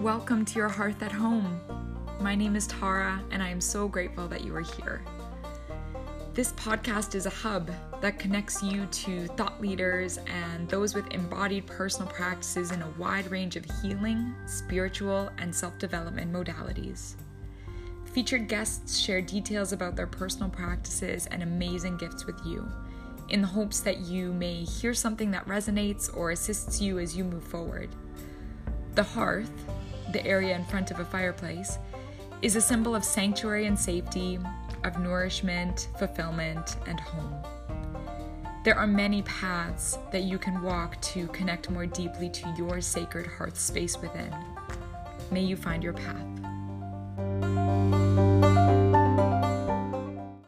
Welcome to your Hearth at Home. My name is Tara, and I am so grateful that you are here. This podcast is a hub that connects you to thought leaders and those with embodied personal practices in a wide range of healing, spiritual, and self development modalities. Featured guests share details about their personal practices and amazing gifts with you, in the hopes that you may hear something that resonates or assists you as you move forward. The hearth, the area in front of a fireplace, is a symbol of sanctuary and safety, of nourishment, fulfillment, and home. There are many paths that you can walk to connect more deeply to your sacred hearth space within. May you find your path.